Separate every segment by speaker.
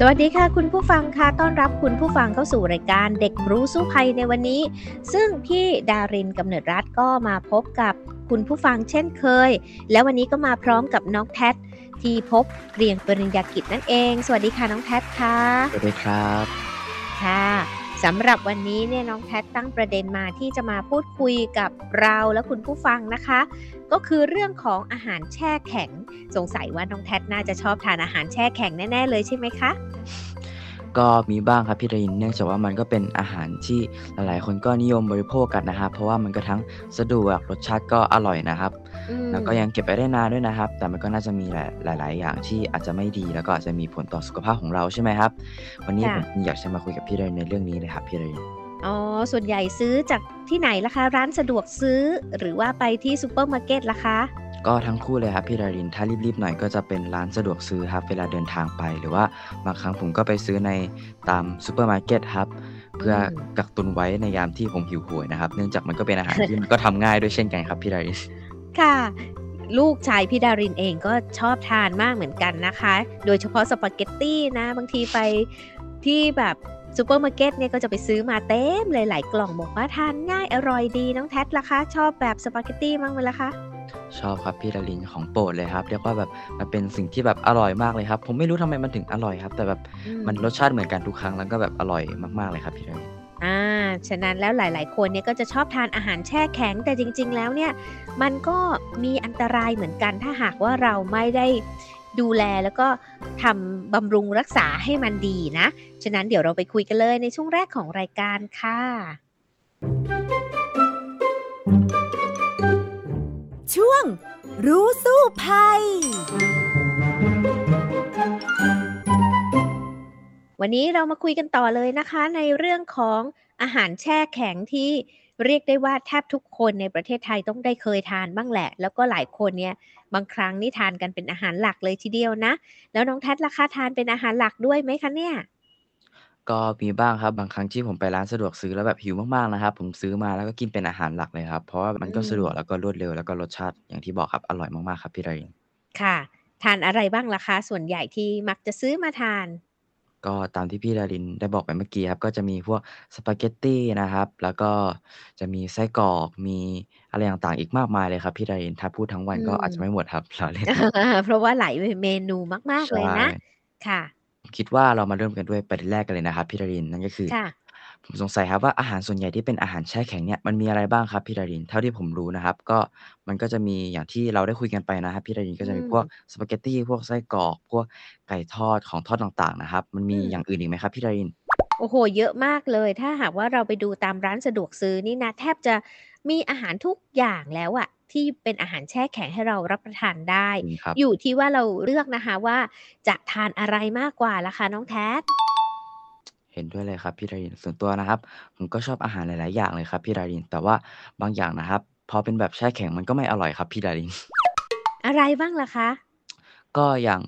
Speaker 1: สวัสดีค่ะคุณผู้ฟังค่ะต้อนรับคุณผู้ฟังเข้าสู่รายการเด็กรู้สู้ภัยในวันนี้ ซึ่งพี่ดารินกำเนิดรัฐก็มาพบกับคุณผู้ฟังเช่นเคย และวันนี้ก็มาพร้อมกับน้องแพทที่พบเรียงปริญญากิจนั่นเอง สวัสดีค่ะน้องแพทค่ะ
Speaker 2: สวัสดีครับ
Speaker 1: ค่ะ สำหรับวันนี้เนี่ยน้องแพทตั้งประเด็นมาที่จะมาพูดคุยกับเราและคุณผู้ฟังนะคะ ก็คือเรื่องของอาหารแช่แข็ง สงสัยว่าน้องแพทน่าจะชอบทานอาหารแช่แข็งแน่ๆเลยใช่ไหมคะ
Speaker 2: ก็มีบ้างครับพี่รินเนื่องจากว่ามันก็เป็นอาหารที่หลายๆ คนก็นิยมบริโภคกันนะครับเพราะว่ามันก็ทั้งสะดวกรสชาติก็อร่อยนะครับ แล้วก็ยังเก็บไปได้นานด้วยนะครับ แต่มันก็น่าจะมีหลายหลาย ๆ อย่างที่อาจจะไม่ดีแล้วก็อาจจะมีผลต่อสุขภาพของเราใช่ไหมครับ วันนี้
Speaker 1: ค่ะ
Speaker 2: ผมอยากจะมาคุยกับพี่รินในเรื่องนี้เลยครับพี่ริน
Speaker 1: อ๋อ ส่วนใหญ่ซื้อจากที่ไหนล่ะคะ ร้านสะดวกซื้อหรือว่าไปที่ซูเปอร์มาร์เก็ตล่ะคะ
Speaker 2: ก็ทั้งคู่เลยครับพี่ดารินถ้ารีบๆหน่อยก็จะเป็นร้านสะดวกซื้อครับ เวลาเดินทางไปหรือว่าบางครั้งผมก็ไปซื้อในตามซูเปอร์มาร์เก็ตครับ เพื่อ
Speaker 1: อืม
Speaker 2: กักตุนไว้ในยามที่ผมหิวโหยนะครับ เนื่องจากมันก็เป็นอาหารที่มันก็ทำง่ายด้วยเช่นกันครับพี่ดาริน
Speaker 1: ค่ะ ลูกชายพี่ดารินเองก็ชอบทานมากเหมือนกันนะคะ โดยเฉพาะสปาเกตตี้นะ บางทีไปที่แบบซูเปอร์มาร์เก็ตเนี่ยก็จะไปซื้อมาเต็มเลยหลายกล่องบอกว่าทานง่ายอร่อยดีน้องแท็ล่ะคะ ชอบแบบสปาเกตตี้มั่งไหมล่ะคะ
Speaker 2: ชอบครับพี่ดารินของโปรดเลยครับเรียกว่าแบบมันเป็นสิ่งที่แบบอร่อยมากเลยครับ ผมไม่รู้ทำไมมันถึงอร่อยครับ แต่แบบ
Speaker 1: อืม
Speaker 2: มันรสชาติเหมือนกันทุกครั้งแล้วก็แบบอร่อยมากๆเลยครับพี่ดาริน
Speaker 1: อ่า ฉะนั้นแล้วหลาย ๆ คนเนี่ยก็จะชอบทานอาหารแช่แข็ง แต่จริง ๆ แล้วเนี่ย มันก็มีอันตรายเหมือนกัน ถ้าหากว่าเราไม่ได้ดูแลแล้วก็ทำบำรุงรักษาให้มันดีนะ ฉะนั้นเดี๋ยวเราไปคุยกันเลยในช่วงแรกของรายการค่ะ
Speaker 3: ช่วงรู้สู้ภัย
Speaker 1: วันนี้เรามาคุยกันต่อเลยนะคะ ในเรื่องของอาหารแช่แข็งที่เรียกได้ว่าแทบทุกคนในประเทศไทยต้องได้เคยทานบ้างแหละ แล้วก็หลายคนเนี่ยบางครั้งนี่ทานกันเป็นอาหารหลักเลยทีเดียวนะ แล้วน้องแท็ล่ะคะทานเป็นอาหารหลักด้วยไหมคะเนี่ย
Speaker 2: ก็มีบ้างครับบางครั้งที่ผมไปร้านสะดวกซื้อแล้วแบบหิวมากๆนะครับ ผมซื้อมาแล้วก็กินเป็นอาหารหลักเลยครับ เพราะว่ามันก็
Speaker 1: อืม
Speaker 2: สะดวกแล้วก็รวดเร็วแล้วก็รสชาติอย่างที่บอกครับอร่อยมากๆครับพี่ดาริน
Speaker 1: ค่ะ ทานอะไรบ้างล่ะคะ ส่วนใหญ่ที่มักจะซื้อมาทาน
Speaker 2: ก็ตามที่พี่ดารินได้บอกไปเมื่อกี้ครับ ก็จะมีพวกสปาเกตตีนะครับ แล้วก็จะมีไส้กรอก มีอะไรต่าง ๆ อีกมากมายเลยครับพี่ดาริน ถ้าพูดทั้งวัน
Speaker 1: อื
Speaker 2: ก็อาจจะ
Speaker 1: ม
Speaker 2: ไม่หมดครับ ล้อเล่นครับ
Speaker 1: เพราะว่าหลายเมนูมาก
Speaker 2: ใช
Speaker 1: ๆ เลยนะ่ ค่ะ
Speaker 2: ผมคิดว่าเรามาเริ่มกันด้วยประเด็นแรกกันเลยนะครับพี่ดาริน นั่นก็คือ
Speaker 1: ค่ะ
Speaker 2: ผมสงสัยครับว่า อาหารส่วนใหญ่ที่เป็นอาหารแช่แข็งเนี่ย มันมีอะไรบ้างครับพี่ดาริน เท่าที่ผมรู้นะครับ ก็มันก็จะมีอย่างที่เราได้คุยกันไปนะครับ พี่ดาริน
Speaker 1: อื
Speaker 2: ก็จะมีพวก
Speaker 1: ม
Speaker 2: สปาเกตตี พวกไส้กรอก พวกไก่ทอด ของทอดต่าง ๆ นะครับ มัน
Speaker 1: อื
Speaker 2: มีอ
Speaker 1: ม
Speaker 2: ย่างอื่นอีกไหมครับพี่ดาริน?
Speaker 1: โอ้โฮ เยอะมากเลย ถ้าหากว่าเราไปดูตามร้านสะดวกซื้อนี่นะ แทบจะมีอาหารทุกอย่างแล้วอะ ที่เป็นอาหารแช่แข็งให้เรารับประทานได้
Speaker 2: จริงครับ
Speaker 1: อยู่ที่ว่าเราเลือกนะคะว่า จะทานอะไรมากกว่าล่ะคะน้องแท็
Speaker 2: เห็นด้วยเลยครับพี่ดารินส่วนตัวนะครับ ผมก็ชอบอาหารหลาย ๆ อย่างเลยครับพี่ดาริน แต่ว่าบางอย่างนะครับ พอเป็นแบบแช่แข็งมันก็ไม่อร่อยครับพี่ดาริน
Speaker 1: อะไรบ้างล่ะคะ?
Speaker 2: ก็อย่าง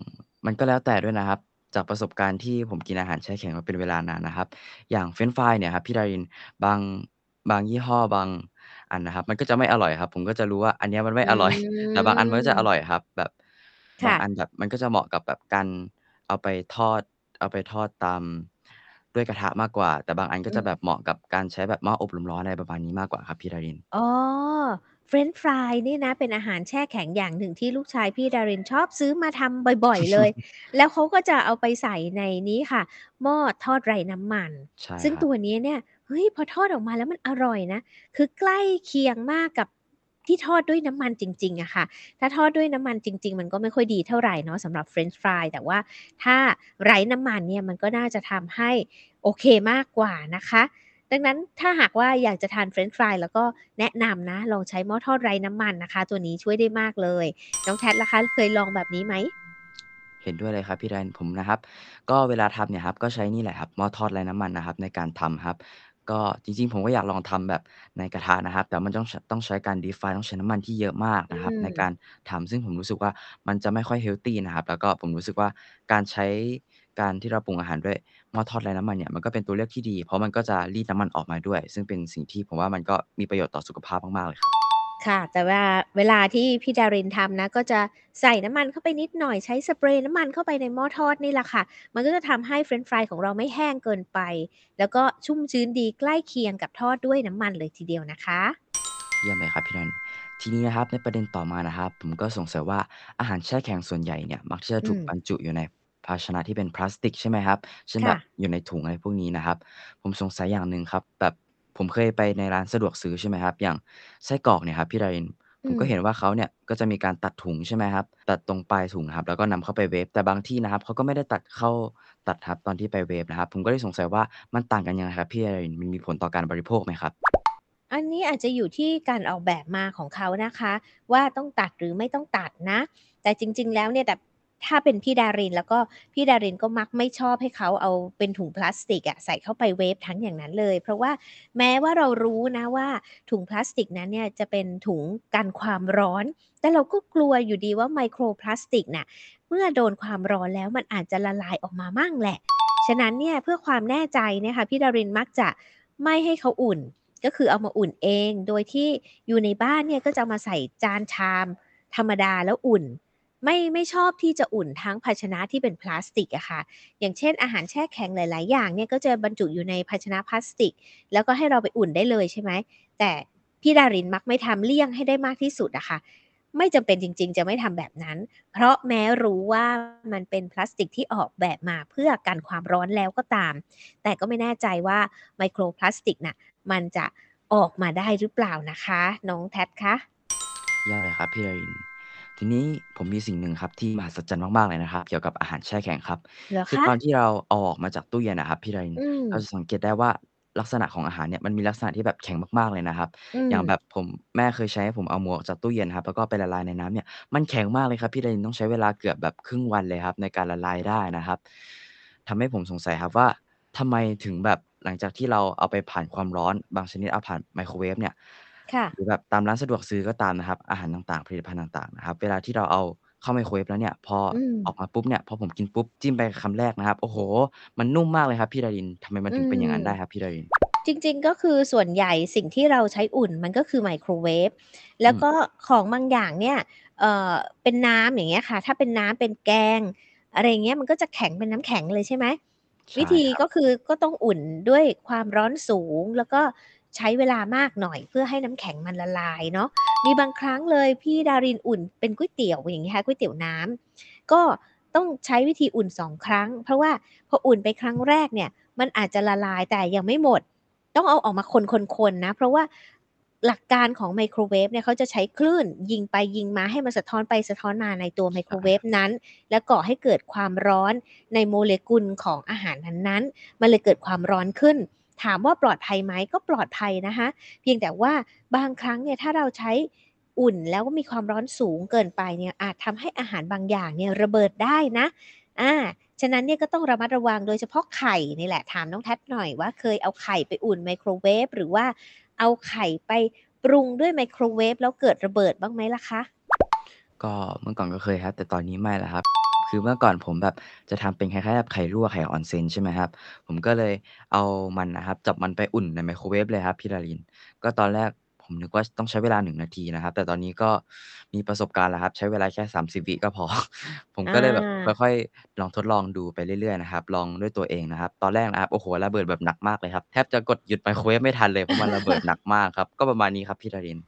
Speaker 2: มันก็แล้วแต่ด้วยนะครับ จากประสบการณ์ที่ผมกินอาหารแช่แข็งมาเป็นเวลานานนะครับ อย่างเฟรนช์ฟรายเนี่ยครับพี่ดารินบางบางยี่ห้อบางอันนะครับ มันก็จะไม่อร่อยครับ ผมก็จะรู้ว่าอันเนี้ยมันไม่
Speaker 1: อื
Speaker 2: อร่อย แต่บางอันมันก็จะอ
Speaker 1: ม
Speaker 2: ร่อยครับ แบบ
Speaker 1: ค
Speaker 2: บา่งะอันแบบมันก็จะเหมาะกับแบบการเอาไปทอด เอาไปทอดตาม ด้วยกระทะมากกว่า แต่บางอันก็
Speaker 1: อืม
Speaker 2: จะแบบเหมาะกับการใช้แบบหม้ออบลมร้อน อะไรประมาณนี้มากกว่าครับพี่ดาริน
Speaker 1: อ๋อ เฟรนช์ฟรายนี่นะ เป็นอาหารแช่แข็งอย่างหนึ่งที่ลูกชายพี่ดารินชอบซื้อมาทำบ่อย ๆ เลย แล้วเขาก็จะเอาไปใส่ในนี้ค่ะ หม้อทอดไร้น้ำมัน
Speaker 2: ใช่
Speaker 1: ซึ่งต
Speaker 2: ครับั
Speaker 1: วนี้เนี่ย เฮ้ย พอทอดออกมาแล้วมันอร่อยนะ คือใกล้เคียงมากกับ ที่ทอดด้วยน้ำมันจริงๆอะค่ะ ถ้าทอดด้วยน้ำมันจริง ๆ มันก็ไม่ค่อยดีเท่าไหร่เนาะสำหรับเฟรนช์ฟรายแต่ว่าถ้าไร้น้ำมันเนี่ยมันก็น่าจะทำให้โอเคมากกว่านะคะ ดังนั้นถ้าหากว่าอยากจะทานเฟรนช์ฟรายแล้วก็แนะนำนะ ลองใช้หม้อทอดไร้น้ำมันนะคะ ตัวนี้ช่วยได้มากเลย น้องแท็ล่ะคะ เคยลองแบบนี้ไหม?
Speaker 2: เห็นด้วยเลยครับพี่ดารินผมนะครับ ก็เวลาทำเนี่ยครับก็ใช้นี่แหละครับหม้อทอดไร้น้ำมันนะครับในการทำครับ กก็จริง ๆ ผมก็อยากลองทำแบบในกระทะนะครับ แต่มันต้อง ช ต้องใช้การ deep fry ต้องใช้น้ำมันที่เยอะมาก
Speaker 1: อื
Speaker 2: นะครับในกา
Speaker 1: ม
Speaker 2: รทำ ซึ่งผมรู้สึกว่า มันจะไม่ค่อยเฮลทีนะครับ แล้วก็ผมรู้สึกว่า การใช้ การที่เราปรุงอาหารด้วยหม้อทอดไร้น้ำมันเนี่ย มันก็เป็นตัวเลือกที่ดี เพราะมันก็จะรีดน้ำมันออกมาด้วย ซึ่งเป็นสิ่งที่ผมว่า มันก็มีประโยชน์ต่อสุขภาพมาก ๆ เลยครับ
Speaker 1: ค่ะ แต่ว่าเวลาที่พี่ดารินทำนะ ก็จะใส่น้ำมันเข้าไปนิดหน่อยใช้สเปรย์น้ำมันเข้าไปในหม้อทอดนี่แหละค่ะ มันก็จะทำให้เฟรนช์ฟรายของเราไม่แห้งเกินไป แล้วก็ชุ่มชื้นดีใกล้เคียงกับทอดด้วยน้ำมันเลยทีเดียวนะคะ
Speaker 2: เยี่ยมเลยครับพี่นันทีนี้นะครับในประเด็นต่อมานะครับ ผมก็สงสัยว่าอาหารแช่แข็งส่วนใหญ่เนี่ยมักที่จะถูกบร
Speaker 1: อืม
Speaker 2: รจุอยู่ในภาชนะที่เป็นพลาสติกใช่ไหมครับเช่น
Speaker 1: ค
Speaker 2: แบ่บะอยู่ในถุงอะไรพวกนี้นะครับ ผมสงสัยอย่างหนึ่งครับแบบ ผมเคยไปในร้านสะดวกซื้อ ใช่ไหมครับ อย่างไส้กรอกเนี่ยครับพี่ดาริน
Speaker 1: อื
Speaker 2: ผมก็เห็น
Speaker 1: ม
Speaker 2: ว่าเขาเนี่ยก็จะมีการตัดถุงใช่ไหมครับ ตัดตรงปลายถุงนะครับ แล้วก็นำเข้าไปเวฟ แต่บางที่นะครับเขาก็ไม่ได้ตัดเข้าตัดครับตอนที่ไปเวฟนะครับ ผมก็เลยสงสัยว่ามันต่างกันยังไงครับพี่ดาริน มันมีผลต่อการบริโภคไหมครับ?
Speaker 1: อันนี้อาจจะอยู่ที่การออกแบบมาของเขานะคะ ว่าต้องตัดหรือไม่ต้องตัดนะ แต่จริง ๆ แล้วเนี่ยแต่ ถ้าเป็นพี่ดารินแล้วก็พี่ดารินก็มักไม่ชอบให้เขาเอาเป็นถุงพลาสติกอะใส่เข้าไปเวฟทั้งอย่างนั้นเลย เพราะว่าแม้ว่าเรารู้นะว่าถุงพลาสติกนั้นเนี่ยจะเป็นถุงกันความร้อน แต่เราก็กลัวอยู่ดีว่าไมโครพลาสติกน่ะเมื่อโดนความร้อนแล้วมันอาจจะละลายออกมามั่งแหละ ฉะนั้นเนี่ยเพื่อความแน่ใจนี่ยค่ะพี่ดารินมักจะไม่ให้เขาอุ่น ก็คือเอามาอุ่นเอง โดยที่อยู่ในบ้านเนี่ยก็จะมาใส่จานชามธรรมดาแล้วอุ่น ไม่ไม่ชอบที่จะอุ่นทั้งภาชนะที่เป็นพลาสติกอะค่ะ อย่างเช่นอาหารแช่แข็งหลาย ๆ อย่างเนี่ยก็จะบรรจุอยู่ในภาชนะพลาสติก แล้วก็ให้เราไปอุ่นได้เลยใช่ไหม แต่พี่ดารินมักไม่ทำเลี่ยงให้ได้มากที่สุดอะค่ะ ไม่จำเป็นจริง ๆ จะไม่ทำแบบนั้น เพราะแม้รู้ว่ามันเป็นพลาสติกที่ออกแบบมาเพื่อกันความร้อนแล้วก็ตาม แต่ก็ไม่แน่ใจว่าไมโครพลาสติกน่ะมันจะออกมาได้หรือเปล่านะคะ น้อง Tat คะ?
Speaker 2: ยี่ยมเลยครับพี่ดาริน ทีนี้ผมมีสิ่งหนึ่งครับที่มหัศจรรย์มาก ๆ เลยนะครับ เกี่ยวกับอาหารแช่แข็งครับคื
Speaker 1: เหรอค
Speaker 2: อะ?ตอนที่เราเอาออกมาจากตู้เย็นอะครับพี่ดาริน
Speaker 1: อื
Speaker 2: เรา
Speaker 1: ม
Speaker 2: จะสังเกตได้ว่า ลักษณะของอาหารเนี่ยมันมีลักษณะที่แบบแข็งมาก ๆ เลยนะครับ
Speaker 1: อื
Speaker 2: อย่างแบ
Speaker 1: ม
Speaker 2: บผม แม่เคยใช้ให้ผมเอาหมูออกจากตู้เย็นครับ แล้วก็ไปละลายในน้ำเนี่ย มันแข็งมากเลยครับพี่ดาริน ต้องใช้เวลาเกือบแบบครึ่งวันเลยครับในการละลายได้นะครับ ทำให้ผมสงสัยครับว่า ทำไมถึงแบบหลังจากที่เราเอาไปผ่านความร้อน บางชนิดเอาผ่านไมโครเวฟเนี่ย
Speaker 1: ค่
Speaker 2: หรืะอแบบตามร้านสะดวกซื้อก็ตามนะครับ อาหารต่าง ๆ ผลิตภัณฑ์ต่าง ๆ นะครับ เวลาที่เราเอาเข้าไมโครเวฟแล้วเนี่ย พอ
Speaker 1: อืม
Speaker 2: ออกมาปุ๊บเนี่ย พอผมกินปุ๊บ จิ้มไปคำแรกนะครับ โอ้โฮ มันนุ่มมากเลยครับพี่ดาริน ทำไมมัน
Speaker 1: อื
Speaker 2: ถึงเป็นอย่างนั้นได้
Speaker 1: ม
Speaker 2: ครับพี่ดาริน?
Speaker 1: จริง ๆ ก็คือส่วนใหญ่สิ่งที่เราใช้อุ่นมันก็คือไมโครเวฟแอลื้ว
Speaker 2: ม
Speaker 1: ก็ของบางอย่างเนี่ย เอ่อ เป็นน้ำ อย่างเงี้ยค่ะ ถ้าเป็นน้ำ เป็นแกง อะไรอย่างเงี้ย มันก็จะแข็งเป็นน้ำแข็งเลย ใช่ไหม
Speaker 2: ใช
Speaker 1: วิ่ธี
Speaker 2: ครับ
Speaker 1: ก็คือก็ต้องอุ่นด้วยความร้อนสูง แล้วก็ ใช้เวลามากหน่อยเพื่อให้น้ำแข็งมันละลายเนาะมีบางครั้งเลยพี่ดารินอุ่นเป็นก๋วยเตี๋ยวอย่างงี้ค่ะก๋วยเตี๋ยวน้ำก็ต้องใช้วิธีอุ่น2ครั้ง เพราะว่าพออุ่นไปครั้งแรกเนี่ย มันอาจจะละลายแต่ยังไม่หมด ต้องเอาออกมาคนๆๆนะ เพราะว่าหลักการของไมโครเวฟเนี่ยเขาจะใช้คลื่นยิงไปยิงมาให้มันสะท้อนไปสะท้อนมาในตัวไมโครเวฟนั้น แล้วก่อให้เกิดความร้อนในโมเลกุลของอาหารนั้นๆมันเลยเกิดความร้อนขึ้น ถามว่าปลอดภัยไหมก็ปลอดภัยนะคะ เพียงแต่ว่าบางครั้งเนี่ยถ้าเราใช้อุ่นแล้วก็มีความร้อนสูงเกินไปเนี่ยอาจทำให้อาหารบางอย่างเนี่ยระเบิดได้นะอ่าฉะนั้นเนี่ยก็ต้องระมัดระวังโดยเฉพาะไข่นี่แหละถามน้อง Tat หน่อยว่าเคยเอาไข่ไปอุ่นไมโครเวฟหรือว่าเอาไข่ไปปรุงด้วยไมโครเวฟแล้วเกิดระเบิดบ้างไหมล่ะคะ?
Speaker 2: ก็เมื่อก่อนก็เคยครับ แต่ตอนนี้ไม่แล้วครับ คือเมื่อก่อนผมแบบจะทำเป็นคล้าย ๆ แบบไข่ลวกไข่ Onsen ใช่ไหมครับ ผมก็เลยเอามันอะครับ จับมันไปอุ่นในไมโครเวฟเลยครับพี่ดาริน ก็ตอนแรกผมนึกว่าต้องใช้เวลา 1 นาทีนะครับ แต่ตอนนี้ก็มีประสบการณ์แล้วครับ ใช้เวลาแค่ 30 วิก็พอ ผม
Speaker 1: อ
Speaker 2: ก็เลยแบบาค่อย ๆ ลองทดลองดูไปเรื่อย ๆ นะครับ ลองด้วยตัวเองนะครับ ตอนแรกนะครับ โอ้โฮ ระเบิดแบบหนักมากเลยครับ แทบจะกดหยุดไมโครเวฟไม่ทันเลย เพราะมันระเบิดหนักมากครับ ก็ประมาณนี้ครับพี่ดาริน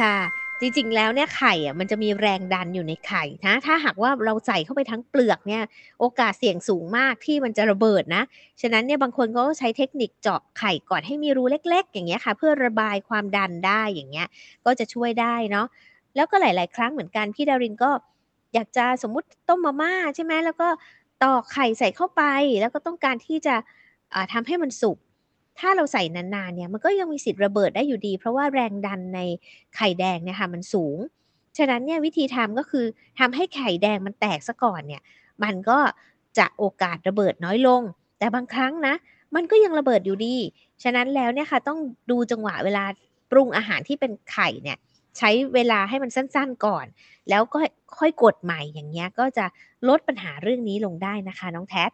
Speaker 1: ค่ะ จริงๆ แล้วเนี่ยไข่อะมันจะมีแรงดันอยู่ในไข่นะถ้าหากว่าเราใส่เข้าไปทั้งเปลือกเนี่ยโอกาสเสี่ยงสูงมากที่มันจะระเบิดนะ ฉะนั้นเนี่ยบางคนก็ใช้เทคนิคเจาะไข่ก่อนให้มีรูเล็ก ๆ อย่างเงี้ยค่ะ เพื่อระบายความดันได้อย่างเงี้ยก็จะช่วยได้เนาะแล้วก็หลาย ๆ ครั้งเหมือนกันพี่ดารินก็อยากจะสมมุติต้มมาม่าใช่ไหมแล้วก็ตอกไข่ใส่เข้าไป แล้วก็ต้องการที่จะอ่าทำให้มันสุก ถ้าเราใส่นานๆเนี่ยมันก็ยังมีสิทธิ์ระเบิดได้อยู่ดี เพราะว่าแรงดันในไข่แดงเนี่ยค่ะมันสูง ฉะนั้นเนี่ยวิธีทำก็คือทำให้ไข่แดงมันแตกเสียก่อนเนี่ยมันก็จะโอกาสระเบิดน้อยลง แต่บางครั้งนะมันก็ยังระเบิดอยู่ดี ฉะนั้นแล้วเนี่ยค่ะต้องดูจังหวะเวลาปรุงอาหารที่เป็นไข่เนี่ยใช้เวลาให้มันสั้นๆก่อน แล้วก็ค่อยกดใหม่อย่างเงี้ยก็จะลดปัญหาเรื่องนี้ลงได้นะคะ น้องแท็ด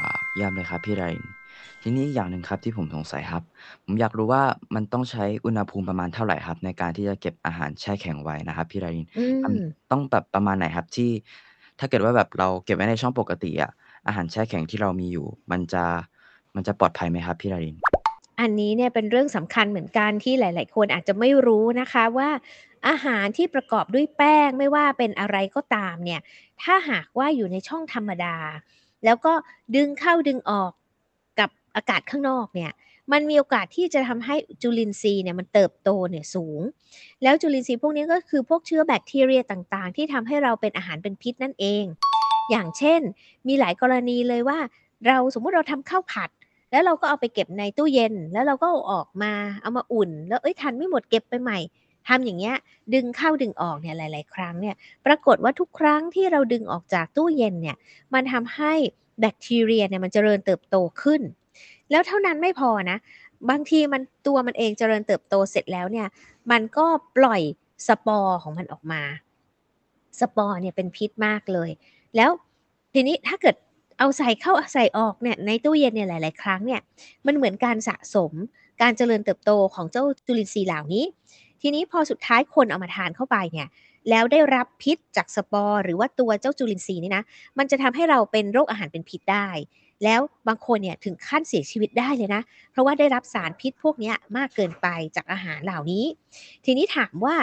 Speaker 2: ว้าวเยี่ยมเลยครับพี่ดาริน ทีนี้อีกอย่างหนึ่งครับที่ผมสงสัยครับ ผมอยากรู้ว่ามันต้องใช้อุณหภูมิประมาณเท่าไรครับ ในการที่จะเก็บอาหารแช่แข็งไว้นะครับพี่ดาริน
Speaker 1: อื
Speaker 2: มัน
Speaker 1: ม
Speaker 2: ต้องแบบประมาณไหนครับที่ ถ้าเกิดว่าแบบเราเก็บไว้ในช่องปกติอะ อาหารแช่แข็งที่เรามีอยู่ มันจะ มันจะปลอดภัยไหมครับพี่ดาริน?
Speaker 1: อันนี้เนี่ยเป็นเรื่องสำคัญเหมือนกันที่หลาย ๆ คนอาจจะไม่รู้นะคะว่า อาหารที่ประกอบด้วยแป้ง ไม่ว่าเป็นอะไรก็ตามเนี่ย ถ้าหากว่าอยู่ในช่องธรรมดา แล้วก็ดึงเข้าดึงออกกับ อากาศข้างนอกเนี่ยมันมีโอกาสที่จะทำให้จุลินทรีย์เนี่ยมันเติบโตเนี่ยสูง แล้วจุลินทรีย์พวกนี้ก็คือพวกเชื้อแบคทีเรียต่างๆ ที่ทำให้เราเป็นอาหารเป็นพิษนั่นเอง อย่างเช่น มีหลายกรณีเลยว่า เราสมมุติเราทำข้าวผัด แล้วเราก็เอาไปเก็บในตู้เย็น แล้วเราก็เอาออกมาเอามาอุ่น แล้วเอ๊ยทานไม่หมดเก็บไปใหม่ทำอย่างเงี้ยดึงเข้าดึงออกเนี่ยหลาย ๆ ครั้งเนี่ยปรากฏว่าทุกครั้งที่เราดึงออกจากตู้เย็นเนี่ยมันทำให้แบคทีเรียเนี่ยมันเจริญเติบโตขึ้น แล้วเท่านั้นไม่พอนะ บางทีมันตัวมันเองเจริญเติบโตเสร็จแล้วเนี่ย มันก็ปล่อยสปอร์ของมันออกมา สปอร์เนี่ยเป็นพิษมากเลย แล้วทีนี้ถ้าเกิดเอาใส่เข้าใส่ออกเนี่ยในตู้เย็นเนี่ยหลาย ๆ ครั้งเนี่ยมันเหมือนการสะสมการเจริญเติบโตของเจ้าจุลินทรีย์เหล่านี้ ทีนี้พอสุดท้ายคนเอามาทานเข้าไปเนี่ยแล้วได้รับพิษจากสปอร์หรือว่าตัวเจ้าจุลินทรีย์นี่นะ มันจะทำให้เราเป็นโรคอาหารเป็นพิษได้ แล้วบางคนเนี่ยถึงขั้นเสียชีวิตได้เลยนะ เพราะว่าได้รับสารพิษพวกนี้มากเกินไปจากอาหารเหล่านี้ ทีนี้ถามว่า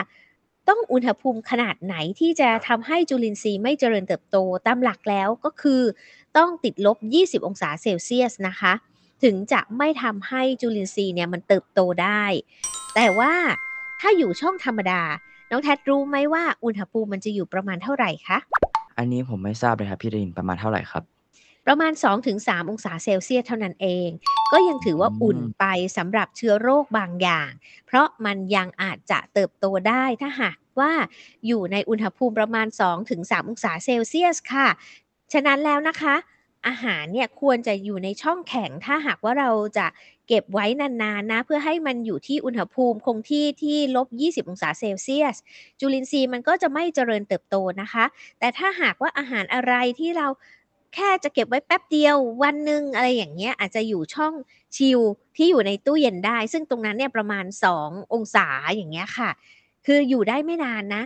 Speaker 1: ต้องอุณหภูมิขนาดไหนที่จะทำให้จุลินทรีย์ไม่เจริญเติบโตตามหลักแล้วก็คือต้องติดลบ 20 องศาเซลเซียสนะคะ ถึงจะไม่ทำให้จุลินทรีย์เนี่ยมันเติบโตได้ แต่ว่าถ้าอยู่ช่องธรรมดา น้องแทดรู้ไหมว่าอุณหภูมิมันจะอยู่ประมาณเท่าไหร่คะ?
Speaker 2: อันนี้ผมไม่ทราบเลยครับพี่ดารินประมาณเท่าไหร่ครับ?
Speaker 1: ประมาณ 2-3 องศาเซลเซียสเท่านั้นเอง ก็ยังถือว่า
Speaker 2: อื
Speaker 1: อุ่น
Speaker 2: ม
Speaker 1: ไปสำหรับเชื้อโรคบางอย่าง เพราะมันยังอาจจะเติบโตได้ถ้าหากว่าอยู่ในอุณหภูมิประมาณ 2-3 องศาเซลเซียสค่ะ ฉะนั้นแล้วนะคะ อาหารเนี่ยควรจะอยู่ในช่องแข็งถ้าหากว่าเราจะเก็บไว้นานๆนะ เพื่อให้มันอยู่ที่อุณหภูมิคงที่ที่ -20 องศาเซลเซียส จุลินทรีย์มันก็จะไม่เจริญเติบโตนะคะ แต่ถ้าหากว่าอาหารอะไรที่เรา แค่จะเก็บไว้แป๊บเดียววันหนึ่งอะไรอย่างเงี้ยอาจจะอยู่ช่องชิลที่อยู่ในตู้เย็นได้ ซึ่งตรงนั้นเนี่ยประมาณ 2 องศาอย่างเงี้ยค่ะ คืออยู่ได้ไม่นานนะ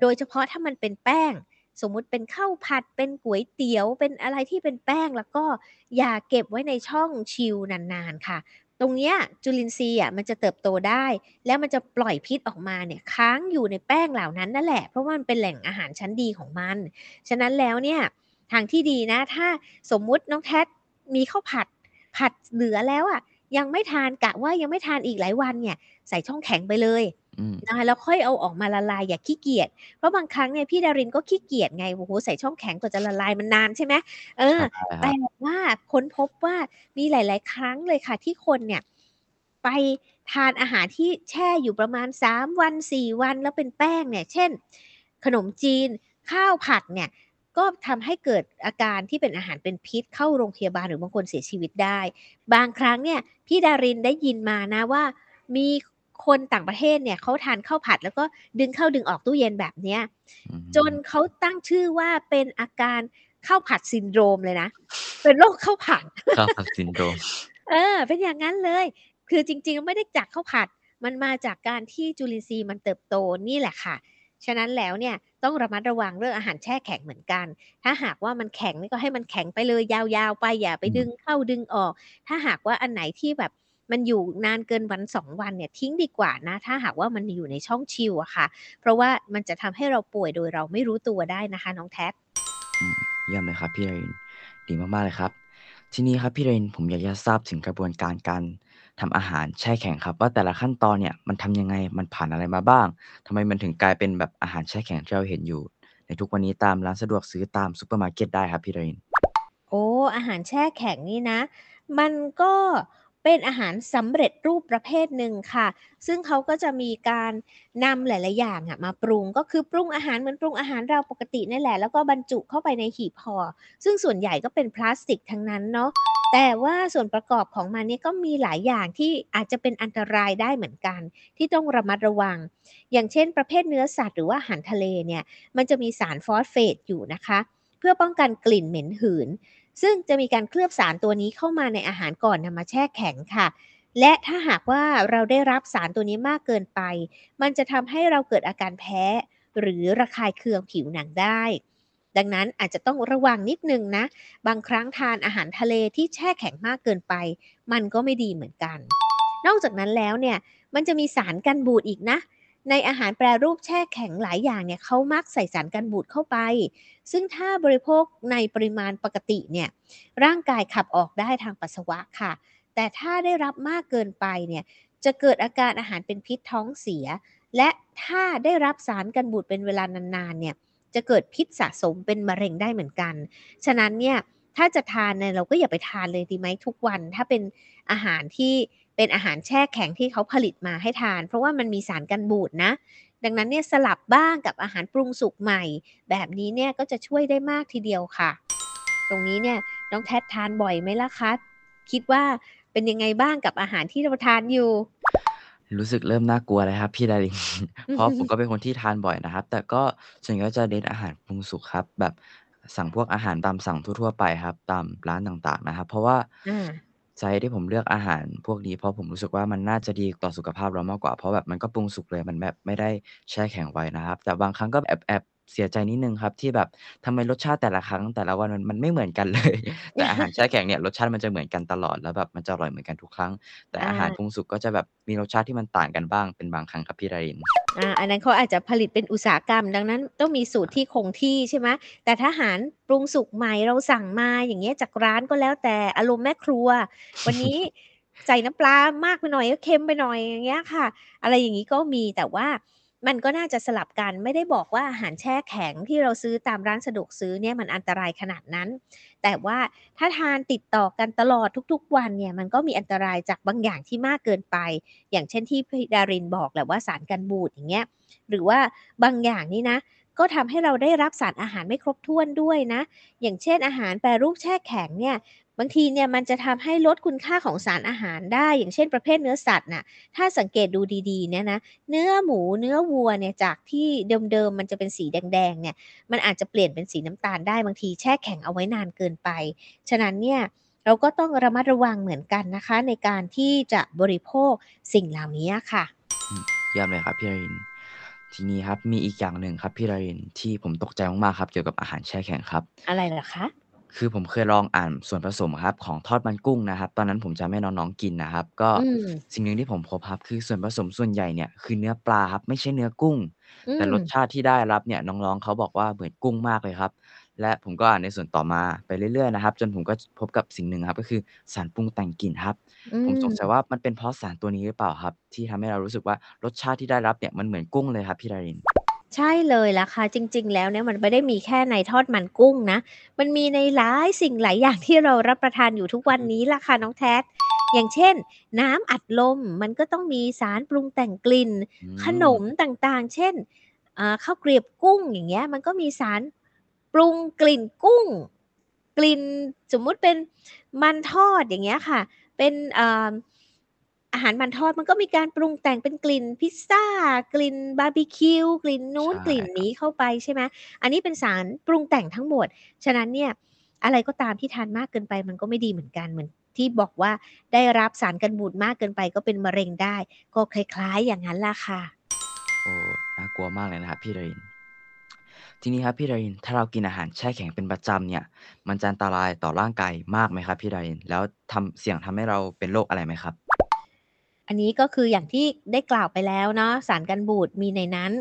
Speaker 1: โดยเฉพาะถ้ามันเป็นแป้ง สมมุติเป็นข้าวผัดเป็นก๋วยเตี๋ยวเป็นอะไรที่เป็นแป้งแล้วก็อย่าเก็บไว้ในช่องชิลนานๆค่ะ ตรงเนี้ยจุลินทรีย์อะมันจะเติบโตได้ แล้วมันจะปล่อยพิษออกมาเนี่ยค้างอยู่ในแป้งเหล่านั้นนั่นแหละเพราะว่ามันเป็นแหล่งอาหารชั้นดีของมัน ฉะนั้นแล้วเนี่ย ทางที่ดีนะ ถ้าสมมุติน้องแท็ดมีข้าวผัด ผัดเหลือแล้วอะยังไม่ทานกะว่ายังไม่ทานอีกหลายวันเนี่ย ใส่ช่องแข็งไปเลย
Speaker 2: อืม
Speaker 1: นะคะแล้วค่อยเอาออกมาละลายอย่าขี้เกียจเพราะบางครั้งเนี่ยพี่ดารินก็ขี้เกียจไงโอ้โฮใส่ช่องแข็งกว่าจะละลายมันนานใช่ไหมเออ
Speaker 2: ใช่ค
Speaker 1: แต่
Speaker 2: รับ
Speaker 1: ว่าค้นพบว่ามีหลาย ๆ ครั้งเลยค่ะที่คนเนี่ย ไปทานอาหารที่แช่อยู่ประมาณ 3 วัน 4 วันแล้วเป็นแป้งเนี่ย เช่น ขนมจีนข้าวผัดเนี่ย ก็ทำให้เกิดอาการที่เป็นอาหารเป็นพิษเข้าโรงพยาบาลหรือบางคนเสียชีวิตได้ บางครั้งเนี่ยพี่ดารินได้ยินมานะว่า มีคนต่างประเทศเนี่ยเขาทานข้าวผัด แล้วก็ดึงเข้าดึงออกตู้เย็นแบบเนี้ย
Speaker 2: อื
Speaker 1: จน
Speaker 2: ม
Speaker 1: เขาตั้งชื่อว่าเป็นอาการข้าวผัด Syndrome เลยนะ เป็นโรคข้าวผัด
Speaker 2: ข้าวผัด Syndrome
Speaker 1: เออ เป็นอย่างงั้นเลย คือจริง ๆ ไม่ได้จากข้าวผัด มันมาจากการที่จุลินทรีย์มันเติบโตนี่แหละค่ะ ฉะนั้นแล้วเนี่ยต้องระมัดระวังเรื่องอาหารแช่แข็งเหมือนกัน ถ้าหากว่ามันแข็งนี่ก็ให้มันแข็งไปเลยยาวๆ ไปอย่าไป
Speaker 2: อื
Speaker 1: ดึ
Speaker 2: ม
Speaker 1: งเข้าดึงออก ถ้าหากว่าอันไหนที่แบบมันอยู่นานเกินวัน2วันเนี่ยทิ้งดีกว่านะ ถ้าหากว่ามันอยู่ในช่องชิลอะค่ะ เพราะว่ามันจะทำให้เราป่วยโดยเราไม่รู้ตัวได้นะคะ น้องแท็ด
Speaker 2: อืมเยี่ยมเลยครับพี่ดารินดีมากๆเลยครับ ทีนี้ครับพี่ดารินผมอยากจะทราบถึงกระบวนการการ ทำอาหารแช่แข็งครับว่า แต่ละขั้นตอนเนี่ยมันทำยังไง มันผ่านอะไรมาบ้าง ทำไมมันถึงกลายเป็นแบบอาหารแช่แข็งที่เราเห็นอยู่ ในทุกวันนี้ตามร้านสะดวกซื้อตามซูเปอร์มาร์เก็ตได้ครับพี่ดาริน?
Speaker 1: โอ้ อาหารแช่แข็งนี่นะ มันก็ เป็นอาหารสำเร็จรูปประเภทหนึ่งค่ะ ซึ่งเขาก็จะมีการนำหลาย ๆ อย่างมาปรุง ก็คือปรุงอาหารเหมือนปรุงอาหารเราปกตินี่แหละ แล้วก็บรรจุเข้าไปในหีบห่อซึ่งส่วนใหญ่ก็เป็นพลาสติกทั้งนั้นเนาะแต่ว่าส่วนประกอบของมันนี่ก็มีหลายอย่างที่อาจจะเป็นอันตรายได้เหมือนกัน ที่ต้องระมัดระวัง อย่างเช่น ประเภทเนื้อสัตว์หรือว่าอาหารทะเลเนี่ยมันจะมีสารฟอสเฟตอยู่นะคะ เพื่อป้องกันกลิ่นเหม็นหืน ซึ่งจะมีการเคลือบสารตัวนี้เข้ามาในอาหารก่อนนำมาแช่แข็งค่ะ และถ้าหากว่าเราได้รับสารตัวนี้มากเกินไป มันจะทำให้เราเกิดอาการแพ้ หรือระคายเคืองผิวหนังได้ ดังนั้นอาจจะต้องระวังนิดนึงนะ บางครั้งทานอาหารทะเลที่แช่แข็งมากเกินไป มันก็ไม่ดีเหมือนกัน นอกจากนั้นแล้วเนี่ย มันจะมีสารกันบูดอีกนะ ในอาหารแปรรูปแช่แข็งหลายอย่างเนี่ยเขามักใส่สารกันบูดเข้าไป ซึ่งถ้าบริโภคในปริมาณปกติเนี่ยร่างกายขับออกได้ทางปัสสาวะค่ะ แต่ถ้าได้รับมากเกินไปเนี่ยจะเกิดอาการอาหารเป็นพิษท้องเสีย และถ้าได้รับสารกันบูดเป็นเวลานานๆเนี่ยจะเกิดพิษสะสมเป็นมะเร็งได้เหมือนกัน ฉะนั้นเนี่ยถ้าจะทานเนี่ยเราก็อย่าไปทานเลยดีไหมทุกวัน ถ้าเป็นอาหารที่ เป็นอาหารแช่แข็งที่เขาผลิตมาให้ทาน เพราะว่ามันมีสารกันบูดนะ ดังนั้นเนี่ยสลับบ้างกับอาหารปรุงสุกใหม่ แบบนี้เนี่ยก็จะช่วยได้มากทีเดียวค่ะ ตรงนี้เนี่ยน้องแทดทานบ่อยไหมล่ะคะคิดว่าเป็นยังไงบ้างกับอาหารที่เราทานอยู่
Speaker 2: รู้สึกเริ่มน่ากลัวแล้วครับพี่ดารินเพราะผมก็เป็นคนที่ทานบ่อยนะครับ แต่ก็ส่วนใหญ่ก็จะเน้นอาหารปรุงสุกครับ แบบสั่งพวกอาหารตามสั่งทั่วๆไปครับ ตามร้านต่างๆนะครับ เพราะว่า
Speaker 1: อา
Speaker 2: สาเหตุที่ผมเลือกอาหารพวกนี้ เพราะผมรู้สึกว่า มันน่าจะดีต่อสุขภาพเรามากกว่า เพราะแบบมันก็ปรุงสุกเลย มันแบบไม่ได้แช่แข็งไว้นะครับ แต่บางครั้งก็แอบแอบ เสียใจนิดหนึ่งครับ ที่แบบทำไมรสชาติแต่ละครั้ง แต่ละวันมันมันไม่เหมือนกันเลย แต่อาหารแช่แข็งเนี่ยรสชาติมันจะเหมือนกันตลอดแล้วแบบมันจะอร่อยเหมือนกันทุกครั้ง แต่
Speaker 1: อา
Speaker 2: อาหารปรุงสุกก็จะแบบมีรสชาติที่มันต่างกันบ้างเป็นบางครั้งครับพี่ดาริน
Speaker 1: อาอันนั้นเขาอาจจะผลิตเป็นอุตสาหกรรม ดังนั้นต้องมีสูตรที่คงที่ใช่ไหมแต่ถ้าอาหารปรุงสุกใหม่เราสั่งมาอย่างเงี้ยจากร้านก็แล้วแต่อารมณ์แม่ครัว วันนี้ใส่น้ำปลามากไปหน่อยก็เค็มไปหน่อยอย่างเงี้ยค่ะ อะไรอย่างงี้ก็มีแต่ว่า มันก็น่าจะสลับกันไม่ได้บอกว่าอาหารแช่แข็งที่เราซื้อตามร้านสะดวกซื้อเนี่ยมันอันตรายขนาดนั้น แต่ว่าถ้าทานติดต่อกันตลอดทุกๆ วันเนี่ยมันก็มีอันตรายจากบางอย่างที่มากเกินไป อย่างเช่นที่พี่ดารินบอกแหละว่าสารกันบูดอย่างเงี้ยหรือว่าบางอย่างนี่นะก็ทำให้เราได้รับสารอาหารไม่ครบถ้วนด้วยนะ อย่างเช่นอาหารแปรรูปแช่แข็งเนี่ย บางทีเนี่ยมันจะทำให้ลดคุณค่าของสารอาหารได้ อย่างเช่นประเภทเนื้อสัตว์น่ะ ถ้าสังเกตดูดีๆเนี่ยนะ เนื้อหมูเนื้อวัวเนี่ยจากที่เดิมๆมันจะเป็นสีแดงๆเนี่ย มันอาจจะเปลี่ยนเป็นสีน้ำตาลได้บางทีแช่แข็งเอาไว้นานเกินไป ฉะนั้นเนี่ยเราก็ต้องระมัดระวังเหมือนกันนะคะ ในการที่จะบริโภคสิ่งเหล่านี้อะค่ะ
Speaker 2: อืมเยี่ยมเลยครับพี่ดารินทีนี้ครับมีอีกอย่างหนึ่งครับพี่ดารินที่ผมตกใจมากๆครับเกี่ยวกับอาหารแช่แข็งครับ
Speaker 1: อะไรเหรอคะ?
Speaker 2: คือผมเคยลองอ่านส่วนผสมครับ ของทอดมันกุ้งนะครับ ตอนนั้นผมจะให้น้อง ๆ กินนะครับ ก็
Speaker 1: อืม
Speaker 2: สิ่งหนึ่งที่ผมพบครับ คือส่วนผสมส่วนใหญ่เนี่ย คือเนื้อปลาครับ ไม่ใช่เนื้อกุ้ง
Speaker 1: อื
Speaker 2: แต่รส
Speaker 1: ม
Speaker 2: ชาติที่ได้รับเนี่ย น้อง ๆ เขาบอกว่าเหมือนกุ้งมากเลยครับ และผมก็อ่านในส่วนต่อมาไปเรื่อย ๆ นะครับ จนผมก็จพบกับสิ่งหนึ่งครับ ก็คือสารปรุงแต่งกลิ่นครับ
Speaker 1: อื
Speaker 2: ผมสงสัย
Speaker 1: ม
Speaker 2: ว่ามันเป็นเพราะสารตัวนี้หรือเปล่าครับ ที่ทำให้เรารู้สึกว่ารสชาติที่ได้รับเนี่ย มันเหมือนกุ้งเลยครับพี่ดาริน
Speaker 1: ใช่เลยล่ะค่ะ จริง ๆ แล้วเนี่ยมันไม่ได้มีแค่ในทอดมันกุ้งนะ มันมีในหลายสิ่งหลายอย่างที่เรารับประทานอยู่ทุกวันนี้ล่ะค่ะน้องแท็ก อย่างเช่น น้ำอัดลมมันก็ต้องมีสารปรุงแต่งกลิ่น
Speaker 2: อื
Speaker 1: ขนม
Speaker 2: ม
Speaker 1: ต่างๆ เช่นอ่าข้าวเกรียบกุ้งอย่างเงี้ย มันก็มีสารปรุงกลิ่นกุ้ง กลิ่นสมมุติเป็นมันทอดอย่างเงี้ยค่ะ เป็นเอ่อ อาหารมันทอดมันก็มีการปรุงแต่งเป็นกลิ่นพิซซากลิ่นบาร์บีคิวกลิ่นนู
Speaker 2: ใช้
Speaker 1: น่กลิ่นน
Speaker 2: ครับี้
Speaker 1: เข้าไปใช่ไหมอันนี้เป็นสารปรุงแต่งทั้งหมด ฉะนั้นเนี่ยอะไรก็ตามที่ทานมากเกินไปมันก็ไม่ดีเหมือนกันเหมือนที่บอกว่าได้รับสารกันบูดมากเกินไปก็เป็นมะเร็งได้ ก็คล้ายๆอย่างงั้นล่ะค่ะ
Speaker 2: โอ้น่ากลัวมากเลยนะครับพี่ดารินทีนี้ครับพี่ดารินถ้าเรากินอาหารแช่แข็งเป็นประจำเนี่ย มันจะอันตรายต่อร่างกายมากไหมครับพี่ดาริน?แล้วทำเสี่ยงทำให้เราเป็นโรคอะไรไหมครับ?
Speaker 1: อันนี้ก็คืออย่างที่ได้กล่าวไปแล้วเนาะสารกันบูดมีในนั้น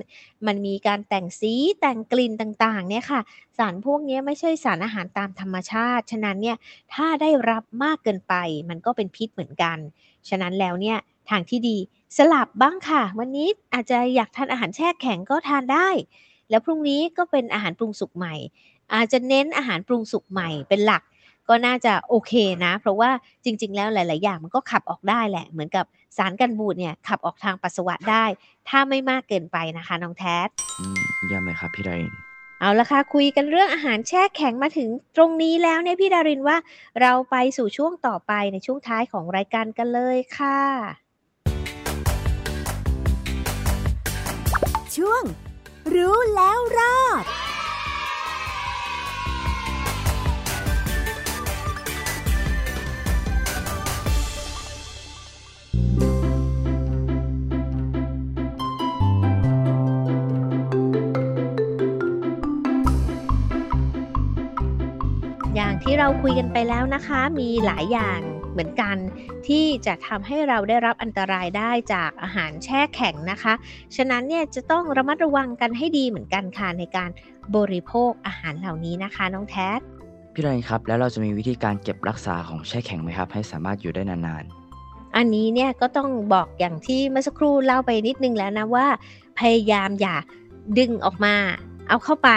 Speaker 1: มันมีการแต่งสีแต่งกลิ่นต่างๆเนี่ยค่ะ สารพวกนี้ไม่ใช่สารอาหารตามธรรมชาติ ฉะนั้นเนี่ยถ้าได้รับมากเกินไป มันก็เป็นพิษเหมือนกัน ฉะนั้นแล้วเนี่ยทางที่ดีสลับบ้างค่ะ วันนี้อาจจะอยากทานอาหารแช่แข็งก็ทานได้ แล้วพรุ่งนี้ก็เป็นอาหารปรุงสุกใหม่ อาจจะเน้นอาหารปรุงสุกใหม่เป็นหลัก ก็น่าจะโอเคนะ เพราะว่าจริง ๆ แล้วหลาย ๆ อย่างมันก็ขับออกได้แหละ เหมือนกับสารกันบูดเนี่ยขับออกทางปัสสาวะได้ ถ้าไม่มากเกินไปนะคะน้องแทส
Speaker 2: อืมเยี่ยมเลยครับพี่ดาริน
Speaker 1: เอาละค่ะคุยกันเรื่องอาหารแช่แข็งมาถึงตรงนี้แล้วเนี่ยพี่ดารินว่าเราไปสู่ช่วงต่อไปในช่วงท้ายของรายการกันเลยค่ะ
Speaker 3: ช่วง รู้แล้วรอด
Speaker 1: คุยกันไปแล้วนะคะ มีหลายอย่างเหมือนกันที่จะทำให้เราได้รับอันตรายได้จากอาหารแช่แข็งนะคะ ฉะนั้นเนี่ยจะต้องระมัดระวังกันให้ดีเหมือนกันค่ะในการบริโภคอาหารเหล่านี้นะคะน้องแทส
Speaker 2: พี่ดารินครับ แล้วเราจะมีวิธีการเก็บรักษาของแช่แข็งไหมครับ ให้สามารถอยู่ได้นาน
Speaker 1: อันนี้เนี่ยก็ต้องบอกอย่างที่เมื่อสักครู่เล่าไปนิดนึงแล้วนะว่า พยายามอย่าดึงออกมา เอาเข้าไป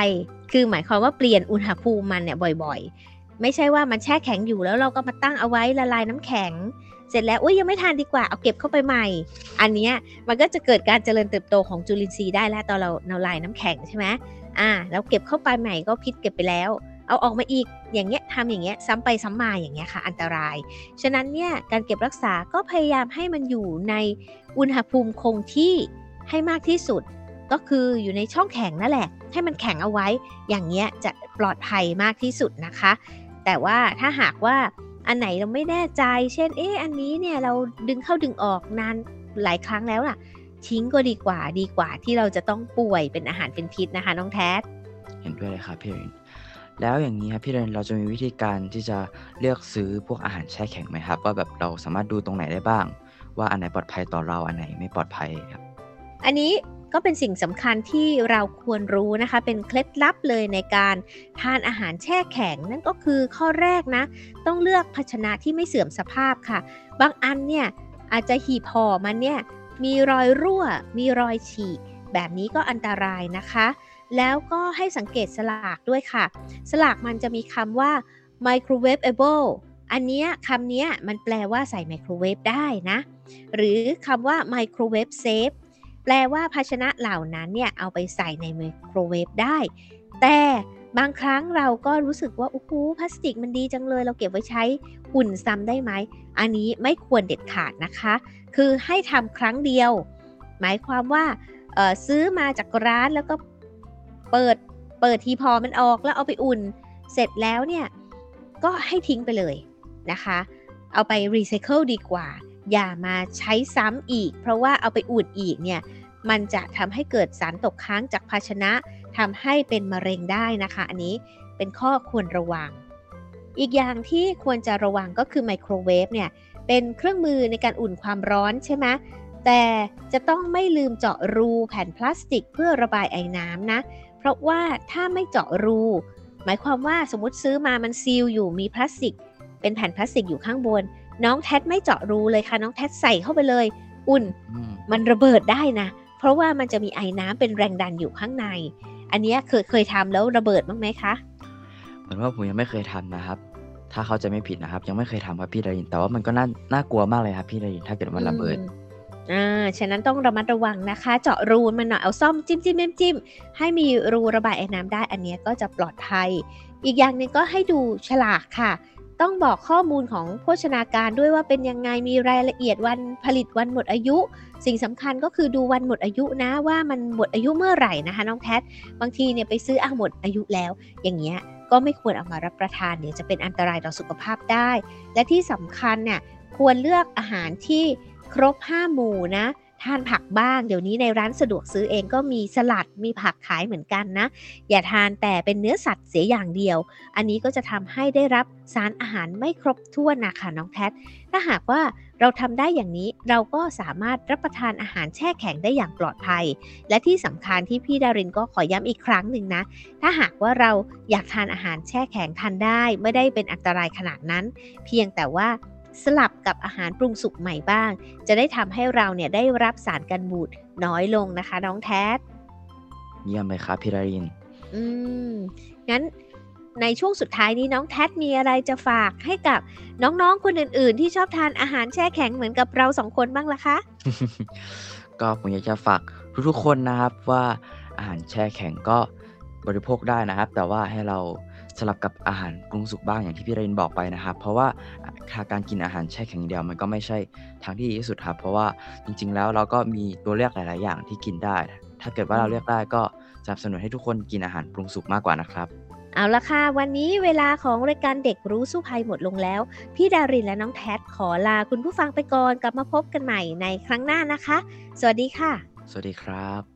Speaker 1: คือหมายความว่าเปลี่ยนอุณหภูมิมันเนี่ยบ่อยๆ ไม่ใช่ว่ามันแช่แข็งอยู่แล้วเราก็มาตั้งเอาไว้ละลายน้ำแข็ง เสร็จแล้วอุ้ยยังไม่ทานดีกว่าเอาเก็บเข้าไปใหม่ อันนี้มันก็จะเกิดการเจริญเติบโตของจุลินทรีย์ได้แล้วตอนเราละลายน้ำแข็งใช่ไหมอ่าแล้วเก็บเข้าไปใหม่ก็พิษเก็บไปแล้ว เอาออกมาอีกอย่างเงี้ยทำอย่างเงี้ยซ้ำไปซ้ำมาอย่างเงี้ยค่ะ อันตราย ฉะนั้นเนี่ยการเก็บรักษาก็พยายามให้มันอยู่ในอุณหภูมิคงที่ให้มากที่สุด ก็คืออยู่ในช่องแข็งนั่นแหละ ให้มันแข็งเอาไว้ อย่างเงี้ยจะปลอดภัยมากที่สุดนะคะ แต่ว่าถ้าหากว่าอันไหนเราไม่แน่ใจ เช่น เอ๊ะ อันนี้เนี่ยเราดึงเข้าดึงออกนานหลายครั้งแล้วล่ะ ทิ้งก็ดีกว่าดีกว่าที่เราจะต้องป่วยเป็นอาหารเป็นพิษนะคะ น้องแทส
Speaker 2: ๆเห็นด้วยเลยครับพี่ดารินแล้วอย่างนี้ครับพี่ดารินเราจะมีวิธีการที่จะเลือกซื้อพวกอาหารแช่แข็งไหมครับว่าแบบเราสามารถดูตรงไหนได้บ้าง ว่าอันไหนปลอดภัยต่อเราอันไหนไม่ปลอดภัยครับ
Speaker 1: อันนี้ ก็เป็นสิ่งสำคัญที่เราควรรู้นะคะ เป็นเคล็ดลับเลยในการทานอาหารแช่แข็ง นั่นก็คือข้อแรกนะ ต้องเลือกภาชนะที่ไม่เสื่อมสภาพค่ะ บางอันเนี่ยอาจจะหีบห่อมันเนี่ยมีรอยรั่ว มีรอยฉีก แบบนี้ก็อันตรายนะคะ แล้วก็ให้สังเกตสลากด้วยค่ะ สลากมันจะมีคำว่า microwavable อันเนี้ยคำเนี้ยมันแปลว่าใส่ไมโครเวฟได้นะ หรือคำว่า microwave safe แปลว่าภาชนะเหล่านั้นเนี่ยเอาไปใส่ในไมโครเวฟได้ แต่บางครั้งเราก็รู้สึกว่าโอ้โหพลาสติกมันดีจังเลย เราเก็บไว้ใช้อุ่นซ้ำได้ไหม อันนี้ไม่ควรเด็ดขาดนะคะ คือให้ทำครั้งเดียว หมายความว่าซื้อมาจากร้านแล้วก็เปิดเปิดทีพอมันออกแล้วเอาไปอุ่น เสร็จแล้วเนี่ยก็ให้ทิ้งไปเลยนะคะ เอาไปรีไซเคิลดีกว่า อย่ามาใช้ซ้ำอีก เพราะว่าเอาไปอุ่นอีกเนี่ย มันจะทำให้เกิดสารตกค้างจากภาชนะทำให้เป็นมะเร็งได้นะคะ อันนี้เป็นข้อควรระวัง อีกอย่างที่ควรจะระวังก็คือไมโครเวฟเนี่ยเป็นเครื่องมือในการอุ่นความร้อนใช่ไหมแต่จะต้องไม่ลืมเจาะรูแผ่นพลาสติกเพื่อระบายไอ้น้ำนะ เพราะว่าถ้าไม่เจาะรู หมายความว่าสมมติซื้อมามันซีลอยู่มีพลาสติก เป็นแผ่นพลาสติกอยู่ข้างบน น้องแท็ดไม่เจาะรูเลยค่ะ น้องแท็ดใส่เข้าไปเลย อุ่น
Speaker 2: อืม
Speaker 1: มันระเบิดได้นะ เพราะว่ามันจะมีไอ้น้ำเป็นแรงดันอยู่ข้างใน อันเนี้ยเคยเคยทำแล้วระเบิดบ้างไหมคะ
Speaker 2: เหมือนว่าผมยังไม่เคยทำนะครับ ถ้าเขาใจะไม่ผิดนะครับ ยังไม่เคยทำครับพี่ดารินแต่ว่ามันก็น่าน่ากลัวมากเลยครับพี่ดารินถ้าเกิดมันระเบิด
Speaker 1: อืมอ่าฉะนั้นต้องระมัดระวังนะคะ เจาะรูมันหน่อยเอาซ่อมจิ้มจิ้มจิ้มจิ้มให้มีรูระบายไอ้น้ำได้อันเนี้ยก็จะปลอดภัย อีกอย่างหนึ่งก็ให้ดูฉลากค่ะ ต้องบอกข้อมูลของโภชนาการด้วยว่าเป็นยังไงมีรายละเอียดวันผลิตวันหมดอายุ สิ่งสำคัญก็คือดูวันหมดอายุนะว่ามันหมดอายุเมื่อไหร่นะคะน้องแคทบางทีเนี่ยไปซื้ออะหมดอายุแล้ว อย่างเงี้ยก็ไม่ควรเอามารับประทานเดี๋ยวจะเป็นอันตรายต่อสุขภาพได้ และที่สำคัญเนี่ยควรเลือกอาหารที่ครบ5หมู่นะ ทานผักบ้าง เดี๋ยวนี้ในร้านสะดวกซื้อเองก็มีสลัดมีผักขายเหมือนกันนะ อย่าทานแต่เป็นเนื้อสัตว์เสียอย่างเดียว อันนี้ก็จะทำให้ได้รับสารอาหารไม่ครบถ้วนนะคะน้องแพทถ้าหากว่าเราทำได้อย่างนี้เราก็สามารถรับประทานอาหารแช่แข็งได้อย่างปลอดภัย และที่สำคัญที่พี่ดารินก็ขอย้ำอีกครั้งหนึ่งนะ ถ้าหากว่าเราอยากทานอาหารแช่แข็งทานได้ ไม่ได้เป็นอันตรายขนาดนั้น เพียงแต่ว่า สลับกับอาหารปรุงสุกใหม่บ้าง จะได้ทำให้เราเนี่ยได้รับสารกันบูดน้อยลงนะคะ น้องแทส
Speaker 2: เยี่ยมเลยครับพี่ดาริน
Speaker 1: อืม งั้นในช่วงสุดท้ายนี้น้องแท็มีอะไรจะฝากให้กับน้องๆคนอื่น ๆ ที่ชอบทานอาหารแช่แข็งเหมือนกับเราสองคนบ้างล่ะคะ
Speaker 2: ก็ผมอยากจะฝากทุกๆคนนะครับว่าอาหารแช่แข็งก็บริโภคได้นะครับ แต่ว่าให้เรา สลับกับอาหารปรุงสุกบ้างอย่างที่พี่รินบอกไปนะครับ เพราะว่าการกินอาหารแช่แข็งอย่างเดียวมันก็ไม่ใช่ทางที่ดีที่สุดครับเพราะว่าจริง ๆ แล้วเราก็มีตัวเลือกหลาย ๆ อย่างที่กินได้ ถ้าเกิดว่าเราเลือกได้ก็สนับสนุนให้ทุกคนกินอาหารปรุงสุกมากกว่านะครับ
Speaker 1: เอาละค่ะ วันนี้เวลาของรายการเด็กรู้สู้ภัยหมดลงแล้ว พี่ดารินและน้องแท็ขอลาคุณผู้ฟังไปก่อนกลับมาพบกันใหม่ในครั้งหน้านะคะ สวัสดีค่ะ
Speaker 2: สวัสดีครับ